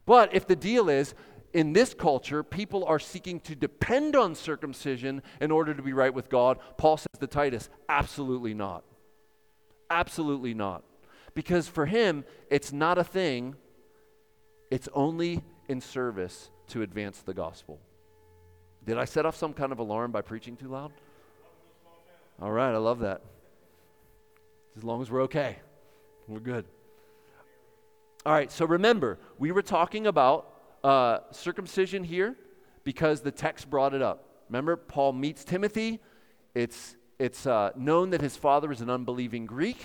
But if the deal is, in this culture, people are seeking to depend on circumcision in order to be right with God, Paul says to Titus, absolutely not. Absolutely not. Because for him, it's not a thing, it's only in service to advance the gospel. Did I set off some kind of alarm by preaching too loud? All right, I love that. As long as we're okay, we're good. All right, so remember, we were talking about uh, circumcision here because the text brought it up. Remember, Paul meets Timothy. It's, it's uh, known that his father is an unbelieving Greek.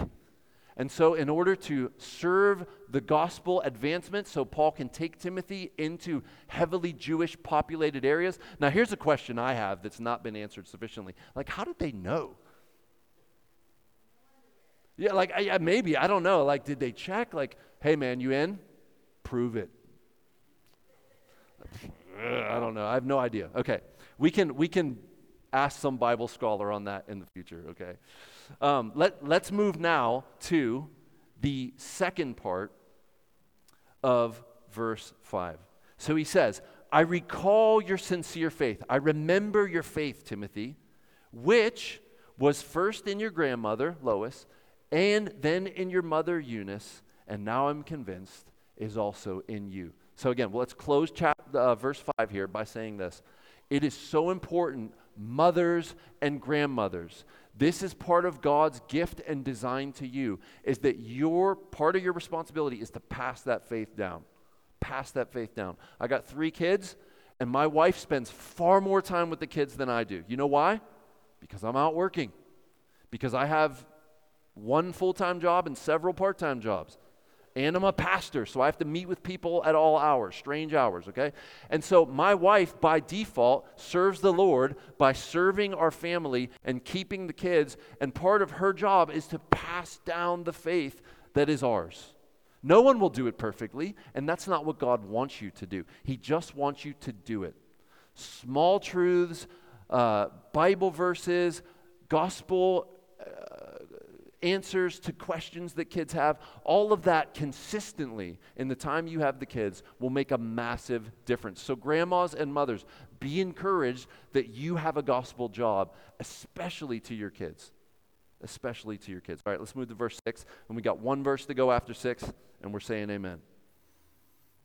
And so, in order to serve the gospel advancement, so Paul can take Timothy into heavily Jewish populated areas. Now, here's a question I have that's not been answered sufficiently. Like, how did they know? Yeah, like, I, maybe, I don't know. Like, did they check? Like, hey, man, you in? Prove it. I don't know. I have no idea. Okay. We can, we can ask some Bible scholar on that in the future, okay? Um, let, let's move now to the second part of verse 5. So he says, I recall your sincere faith. I remember your faith, Timothy, which was first in your grandmother, Lois, and then in your mother, Eunice, and now I'm convinced is also in you. So again, well, let's close chap- uh, verse 5 here by saying this. It is so important, mothers and grandmothers, this is part of God's gift and design to you is that your part of your responsibility is to pass that faith down. Pass that faith down. I got 3 kids and my wife spends far more time with the kids than I do. You know why? Because I'm out working. Because I have one full-time job and several part-time jobs and I'm a pastor, so I have to meet with people at all hours, strange hours, okay? And so my wife, by default, serves the Lord by serving our family and keeping the kids, and part of her job is to pass down the faith that is ours. No one will do it perfectly, and that's not what God wants you to do. He just wants you to do it. Small truths, uh, Bible verses, gospel answers to questions that kids have, all of that consistently in the time you have the kids will make a massive difference. So, grandmas and mothers, be encouraged that you have a gospel job, especially to your kids. Especially to your kids. All right, let's move to verse 6. And we got one verse to go after 6, and we're saying amen.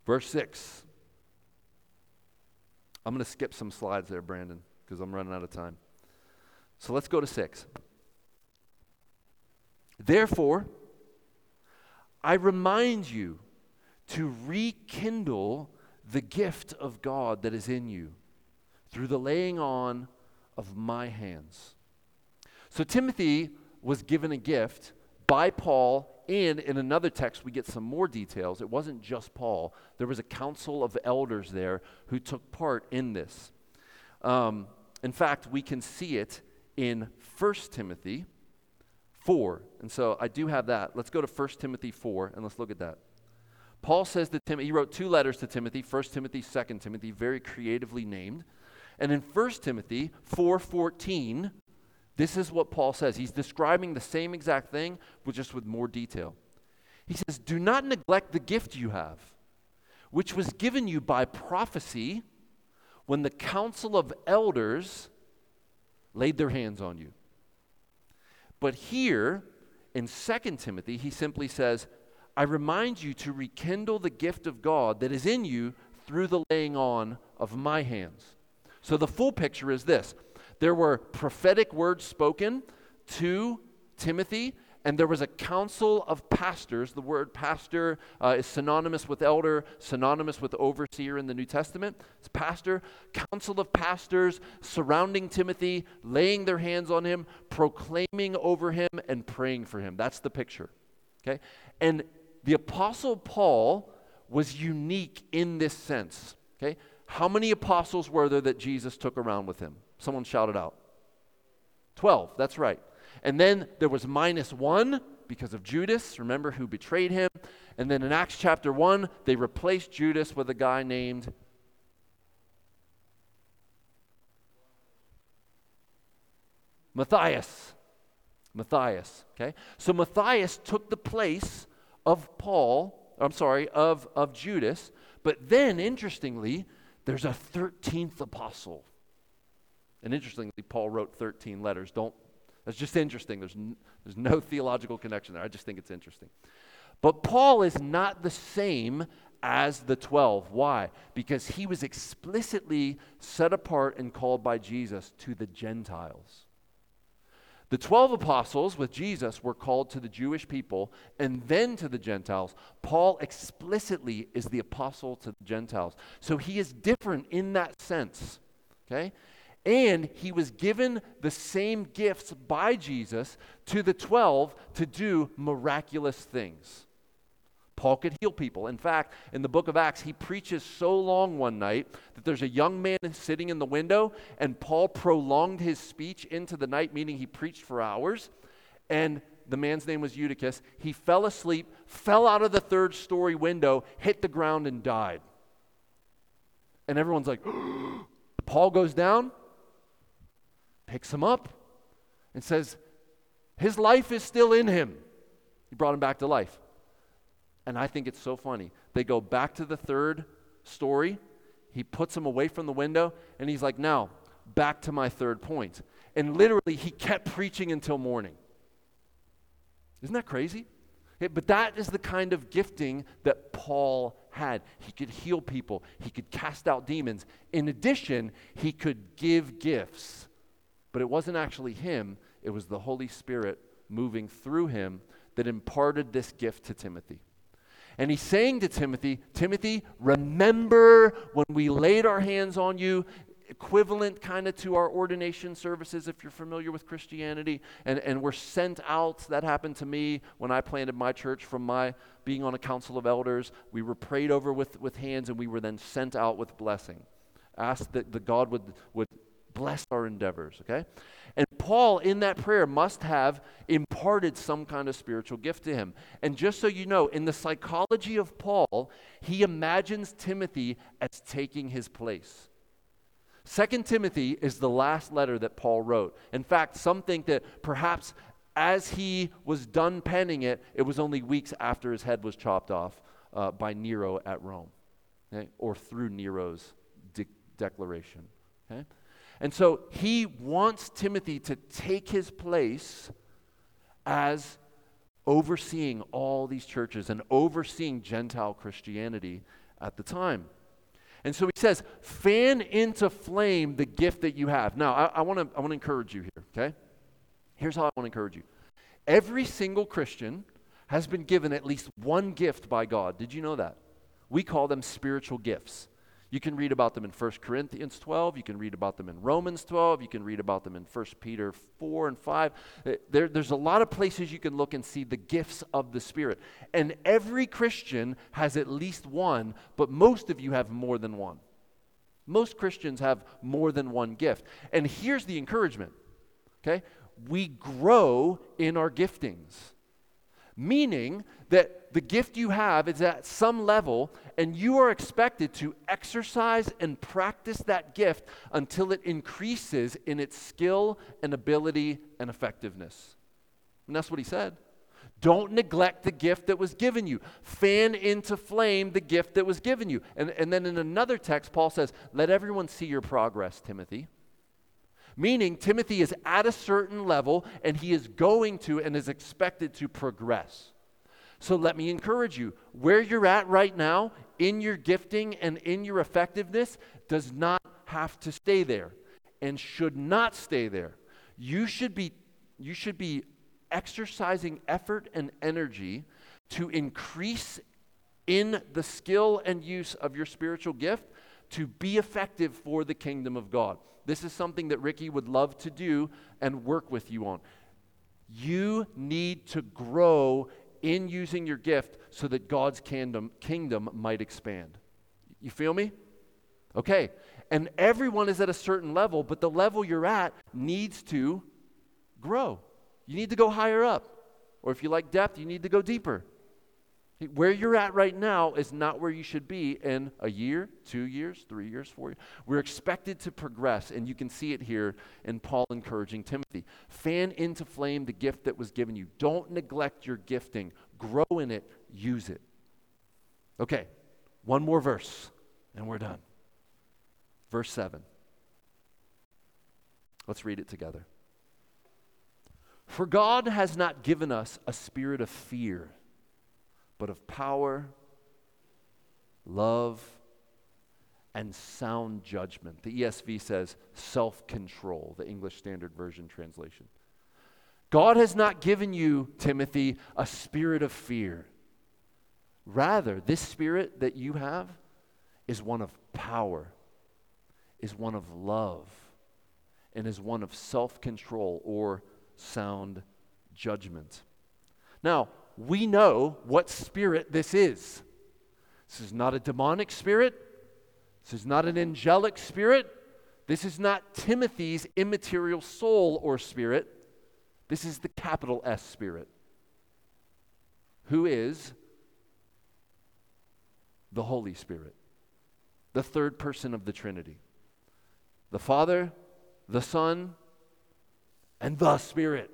Verse 6. I'm going to skip some slides there, Brandon, because I'm running out of time. So let's go to 6. Therefore, I remind you to rekindle the gift of God that is in you through the laying on of my hands. So, Timothy was given a gift by Paul, and in another text, we get some more details. It wasn't just Paul, there was a council of elders there who took part in this. Um, in fact, we can see it in 1 Timothy 4. And so I do have that. Let's go to 1 Timothy 4 and let's look at that. Paul says to Timothy, he wrote two letters to Timothy, 1 Timothy, 2 Timothy, very creatively named. And in 1 Timothy 4:14, this is what Paul says. He's describing the same exact thing, but just with more detail. He says, Do not neglect the gift you have, which was given you by prophecy when the council of elders laid their hands on you. But here in 2 Timothy, he simply says, I remind you to rekindle the gift of God that is in you through the laying on of my hands. So the full picture is this there were prophetic words spoken to Timothy and there was a council of pastors. The word pastor uh, is synonymous with elder, synonymous with overseer in the New Testament. It's pastor, council of pastors surrounding Timothy, laying their hands on him, proclaiming over him, and praying for him. That's the picture. Okay? And the Apostle Paul was unique in this sense. Okay? How many apostles were there that Jesus took around with him? Someone shouted out. 12, that's right. And then there was minus one because of Judas, remember, who betrayed him. And then in Acts chapter 1, they replaced Judas with a guy named Matthias. Matthias, okay? So Matthias took the place of Paul, I'm sorry, of, of Judas. But then, interestingly, there's a 13th apostle. And interestingly, Paul wrote 13 letters. Don't that's just interesting. There's, n- there's no theological connection there. I just think it's interesting. But Paul is not the same as the 12. Why? Because he was explicitly set apart and called by Jesus to the Gentiles. The 12 apostles with Jesus were called to the Jewish people and then to the Gentiles. Paul explicitly is the apostle to the Gentiles. So he is different in that sense. Okay? And he was given the same gifts by Jesus to the 12 to do miraculous things. Paul could heal people. In fact, in the book of Acts, he preaches so long one night that there's a young man sitting in the window, and Paul prolonged his speech into the night, meaning he preached for hours. And the man's name was Eutychus. He fell asleep, fell out of the third story window, hit the ground, and died. And everyone's like, Paul goes down, picks him up and says, His life is still in him. He brought him back to life. And I think it's so funny. They go back to the third story. He puts him away from the window, and he's like, Now, back to my third point. And literally, he kept preaching until morning. Isn't that crazy? but that is the kind of gifting that Paul had. He could heal people, he could cast out demons. In addition, he could give gifts but it wasn't actually him, it was the Holy Spirit moving through him that imparted this gift to Timothy. And he's saying to Timothy, Timothy, remember when we laid our hands on you, equivalent kind of to our ordination services if you're familiar with Christianity, and, and we're sent out. That happened to me when I planted my church from my being on a council of elders. We were prayed over with, with hands, and we were then sent out with blessing. Asked that the God would, would bless our endeavors, okay? And Paul, in that prayer, must have imparted some kind of spiritual gift to him. And just so you know, in the psychology of Paul, he imagines Timothy as taking his place. Second Timothy is the last letter that Paul wrote. In fact, some think that perhaps as he was done penning it, it was only weeks after his head was chopped off uh, by Nero at Rome, okay? or through Nero's de- declaration. Okay? And so he wants Timothy to take his place as overseeing all these churches and overseeing Gentile Christianity at the time. And so he says, fan into flame the gift that you have. Now, I, I want to I wanna encourage you here, okay? Here's how I want to encourage you. Every single Christian has been given at least one gift by God. Did you know that? We call them spiritual gifts. You can read about them in 1 Corinthians 12. You can read about them in Romans 12. You can read about them in 1 Peter 4 and 5. Uh, there, there's a lot of places you can look and see the gifts of the Spirit. And every Christian has at least one, but most of you have more than one. Most Christians have more than one gift. And here's the encouragement okay? We grow in our giftings, meaning that the gift you have is at some level, and you are expected to exercise and practice that gift until it increases in its skill and ability and effectiveness. And that's what he said. Don't neglect the gift that was given you. Fan into flame the gift that was given you. And, and then in another text, Paul says, Let everyone see your progress, Timothy. Meaning, Timothy is at a certain level and he is going to and is expected to progress. So let me encourage you where you're at right now in your gifting and in your effectiveness does not have to stay there and should not stay there. You should be, you should be exercising effort and energy to increase in the skill and use of your spiritual gift to be effective for the kingdom of God. This is something that Ricky would love to do and work with you on. You need to grow in using your gift so that God's kingdom, kingdom might expand. You feel me? Okay. And everyone is at a certain level, but the level you're at needs to grow. You need to go higher up. Or if you like depth, you need to go deeper. Where you're at right now is not where you should be in a year, two years, three years, four years. We're expected to progress, and you can see it here in Paul encouraging Timothy. Fan into flame the gift that was given you. Don't neglect your gifting, grow in it, use it. Okay, one more verse, and we're done. Verse 7. Let's read it together. For God has not given us a spirit of fear but of power, love, and sound judgment. The ESV says self control, the English Standard Version translation. God has not given you, Timothy, a spirit of fear. Rather, this spirit that you have is one of power, is one of love, and is one of self control or sound judgment. Now, we know what spirit this is. This is not a demonic spirit. This is not an angelic spirit. This is not Timothy's immaterial soul or spirit. This is the capital S spirit, who is the Holy Spirit, the third person of the Trinity. The Father, the Son, and the Spirit.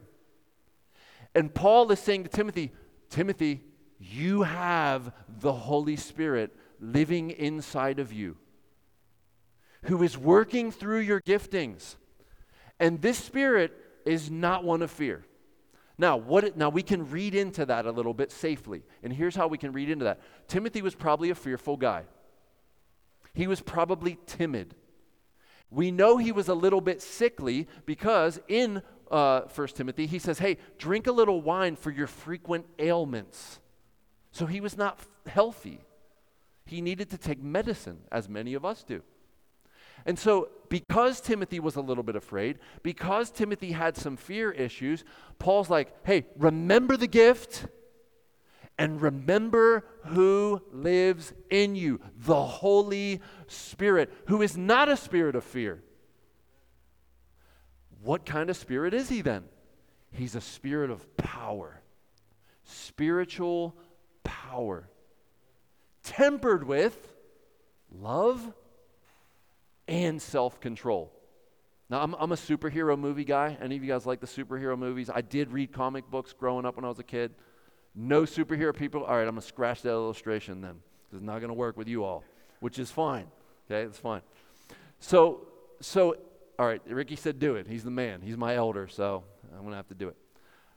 And Paul is saying to Timothy, Timothy, you have the Holy Spirit living inside of you who is working through your giftings. And this spirit is not one of fear. Now, what it, now we can read into that a little bit safely. And here's how we can read into that. Timothy was probably a fearful guy. He was probably timid. We know he was a little bit sickly because in uh, 1 Timothy, he says, Hey, drink a little wine for your frequent ailments. So he was not healthy. He needed to take medicine, as many of us do. And so, because Timothy was a little bit afraid, because Timothy had some fear issues, Paul's like, hey, remember the gift and remember who lives in you the Holy Spirit, who is not a spirit of fear, what kind of spirit is he then? He's a spirit of power, spiritual power, tempered with love and self control. Now, I'm, I'm a superhero movie guy. Any of you guys like the superhero movies? I did read comic books growing up when I was a kid. No superhero people. All right, I'm going to scratch that illustration then. It's not going to work with you all, which is fine. Okay, it's fine. So, so all right, Ricky said do it. He's the man. He's my elder, so I'm going to have to do it.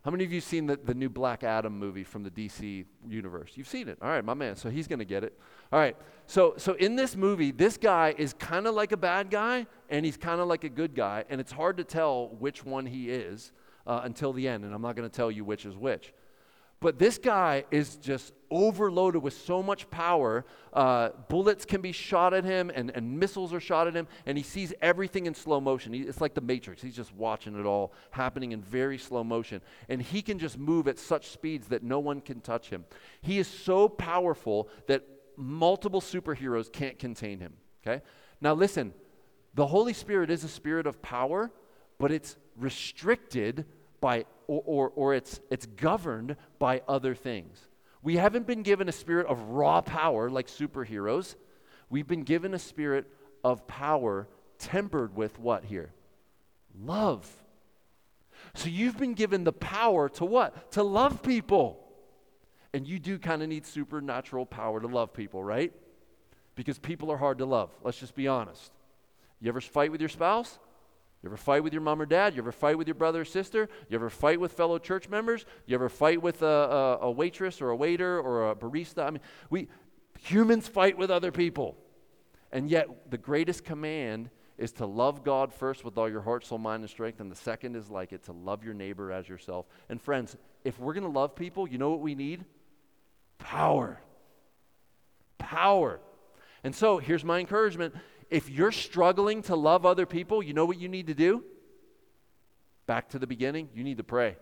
How many of you seen the, the new Black Adam movie from the DC universe? You've seen it. All right, my man. So he's going to get it. All right. So so in this movie, this guy is kind of like a bad guy and he's kind of like a good guy, and it's hard to tell which one he is uh, until the end, and I'm not going to tell you which is which. But this guy is just overloaded with so much power. Uh, bullets can be shot at him, and, and missiles are shot at him, and he sees everything in slow motion. He, it's like the Matrix. He's just watching it all happening in very slow motion. And he can just move at such speeds that no one can touch him. He is so powerful that multiple superheroes can't contain him. Okay? Now, listen the Holy Spirit is a spirit of power, but it's restricted by, or, or, or it's, it's governed by other things. We haven't been given a spirit of raw power like superheroes. We've been given a spirit of power tempered with what here? Love. So you've been given the power to what? To love people. And you do kind of need supernatural power to love people, right? Because people are hard to love. Let's just be honest. You ever fight with your spouse? You ever fight with your mom or dad? You ever fight with your brother or sister? You ever fight with fellow church members? You ever fight with a, a, a waitress or a waiter or a barista? I mean, we humans fight with other people. And yet, the greatest command is to love God first with all your heart, soul, mind, and strength. And the second is like it to love your neighbor as yourself. And friends, if we're going to love people, you know what we need? Power. Power. And so here's my encouragement if you're struggling to love other people, you know what you need to do? Back to the beginning, you need to pray.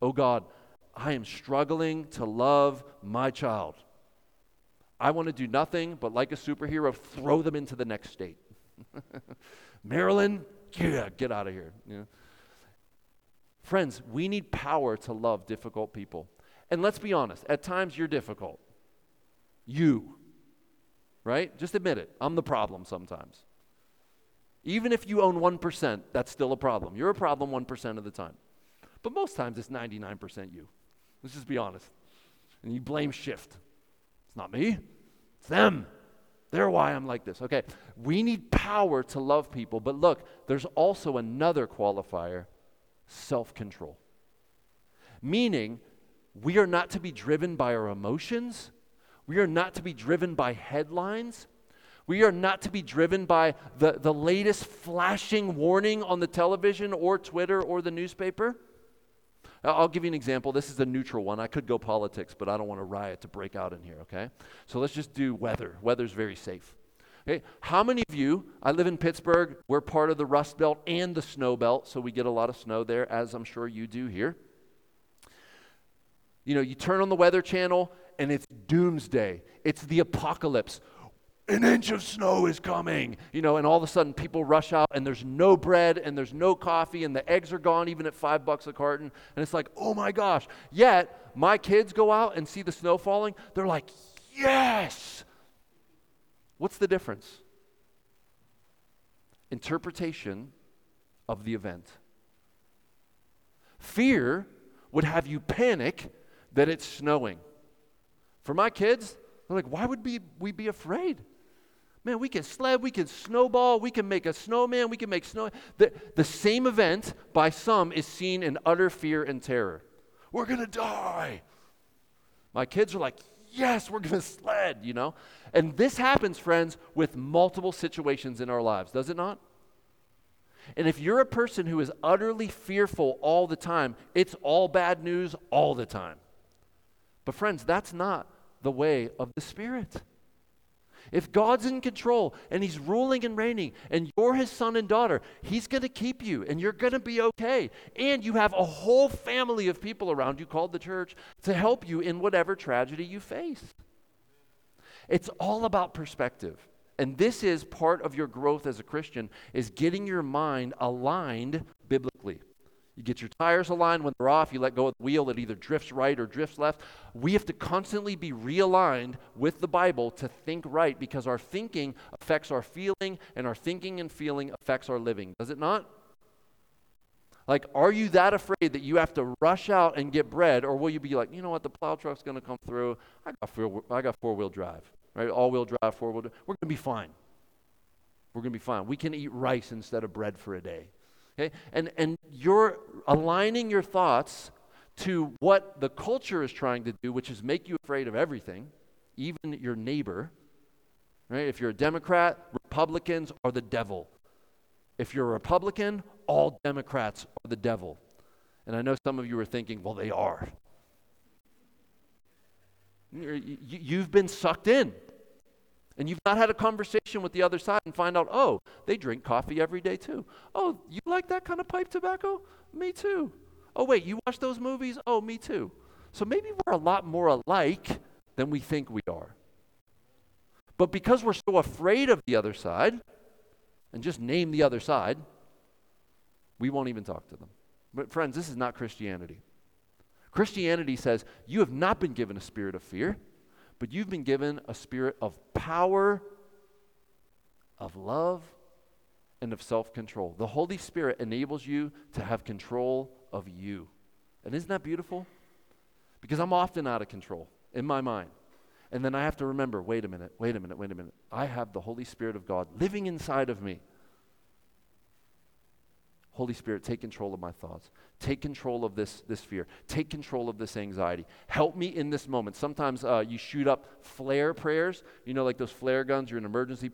Oh God, I am struggling to love my child. I want to do nothing but, like a superhero, throw them into the next state. Marilyn, yeah, get out of here. You know? Friends, we need power to love difficult people. And let's be honest, at times you're difficult. You, right? Just admit it. I'm the problem sometimes. Even if you own 1%, that's still a problem. You're a problem 1% of the time. But most times it's 99% you. Let's just be honest. And you blame shift. It's not me, it's them. They're why I'm like this. Okay, we need power to love people, but look, there's also another qualifier self control. Meaning, we are not to be driven by our emotions, we are not to be driven by headlines. We are not to be driven by the, the latest flashing warning on the television or Twitter or the newspaper. I'll give you an example. This is a neutral one. I could go politics, but I don't want a riot to break out in here, okay? So let's just do weather. Weather's very safe. Okay? How many of you, I live in Pittsburgh, we're part of the Rust Belt and the Snow Belt, so we get a lot of snow there, as I'm sure you do here. You know, you turn on the Weather Channel and it's doomsday, it's the apocalypse an inch of snow is coming, you know, and all of a sudden people rush out and there's no bread and there's no coffee and the eggs are gone even at five bucks a carton. And it's like, oh my gosh. Yet my kids go out and see the snow falling. They're like, yes. What's the difference? Interpretation of the event. Fear would have you panic that it's snowing. For my kids, they're like, why would we, we be afraid? Man, we can sled, we can snowball, we can make a snowman, we can make snow. The, the same event by some is seen in utter fear and terror. We're going to die. My kids are like, yes, we're going to sled, you know? And this happens, friends, with multiple situations in our lives, does it not? And if you're a person who is utterly fearful all the time, it's all bad news all the time. But, friends, that's not the way of the Spirit. If God's in control and He's ruling and reigning, and you're His son and daughter, He's going to keep you and you're going to be okay. And you have a whole family of people around you called the church to help you in whatever tragedy you face. It's all about perspective. And this is part of your growth as a Christian is getting your mind aligned biblically. You get your tires aligned when they're off, you let go of the wheel, it either drifts right or drifts left. We have to constantly be realigned with the Bible to think right because our thinking affects our feeling, and our thinking and feeling affects our living. Does it not? Like, are you that afraid that you have to rush out and get bread, or will you be like, you know what, the plow truck's going to come through? I got four, I got four wheel drive, right? All wheel drive, four wheel drive. We're going to be fine. We're going to be fine. We can eat rice instead of bread for a day. Okay? And, and you're aligning your thoughts to what the culture is trying to do, which is make you afraid of everything, even your neighbor. Right? If you're a Democrat, Republicans are the devil. If you're a Republican, all Democrats are the devil. And I know some of you are thinking, well, they are. You've been sucked in. And you've not had a conversation with the other side and find out, oh, they drink coffee every day too. Oh, you like that kind of pipe tobacco? Me too. Oh, wait, you watch those movies? Oh, me too. So maybe we're a lot more alike than we think we are. But because we're so afraid of the other side, and just name the other side, we won't even talk to them. But, friends, this is not Christianity. Christianity says you have not been given a spirit of fear but you've been given a spirit of power, of love, and of self control. The Holy Spirit enables you to have control of you. And isn't that beautiful? Because I'm often out of control in my mind. And then I have to remember wait a minute, wait a minute, wait a minute. I have the Holy Spirit of God living inside of me. Holy Spirit, take control of my thoughts. Take control of this, this fear. Take control of this anxiety. Help me in this moment. Sometimes uh, you shoot up flare prayers, you know, like those flare guns, you're in an emergency,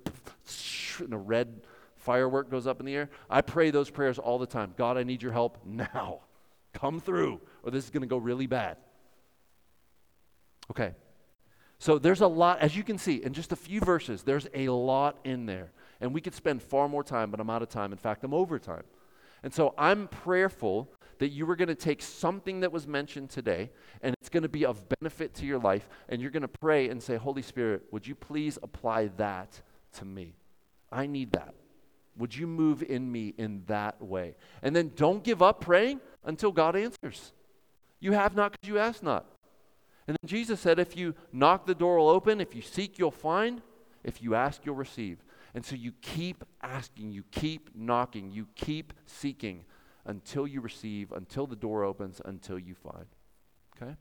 and a red firework goes up in the air. I pray those prayers all the time. God, I need your help now. Come through, or this is going to go really bad. Okay. So there's a lot, as you can see, in just a few verses, there's a lot in there. And we could spend far more time, but I'm out of time. In fact, I'm over time. And so I'm prayerful that you are going to take something that was mentioned today and it's going to be of benefit to your life and you're going to pray and say, Holy Spirit, would you please apply that to me? I need that. Would you move in me in that way? And then don't give up praying until God answers. You have not because you ask not. And then Jesus said, if you knock, the door will open. If you seek, you'll find. If you ask, you'll receive. And so you keep asking, you keep knocking, you keep seeking until you receive, until the door opens, until you find. Okay?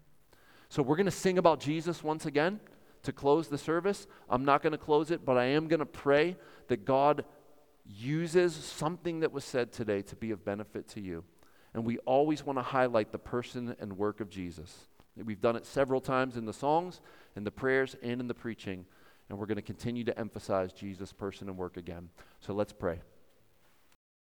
So we're going to sing about Jesus once again to close the service. I'm not going to close it, but I am going to pray that God uses something that was said today to be of benefit to you. And we always want to highlight the person and work of Jesus. We've done it several times in the songs, in the prayers, and in the preaching and we're going to continue to emphasize Jesus' person and work again. So let's pray.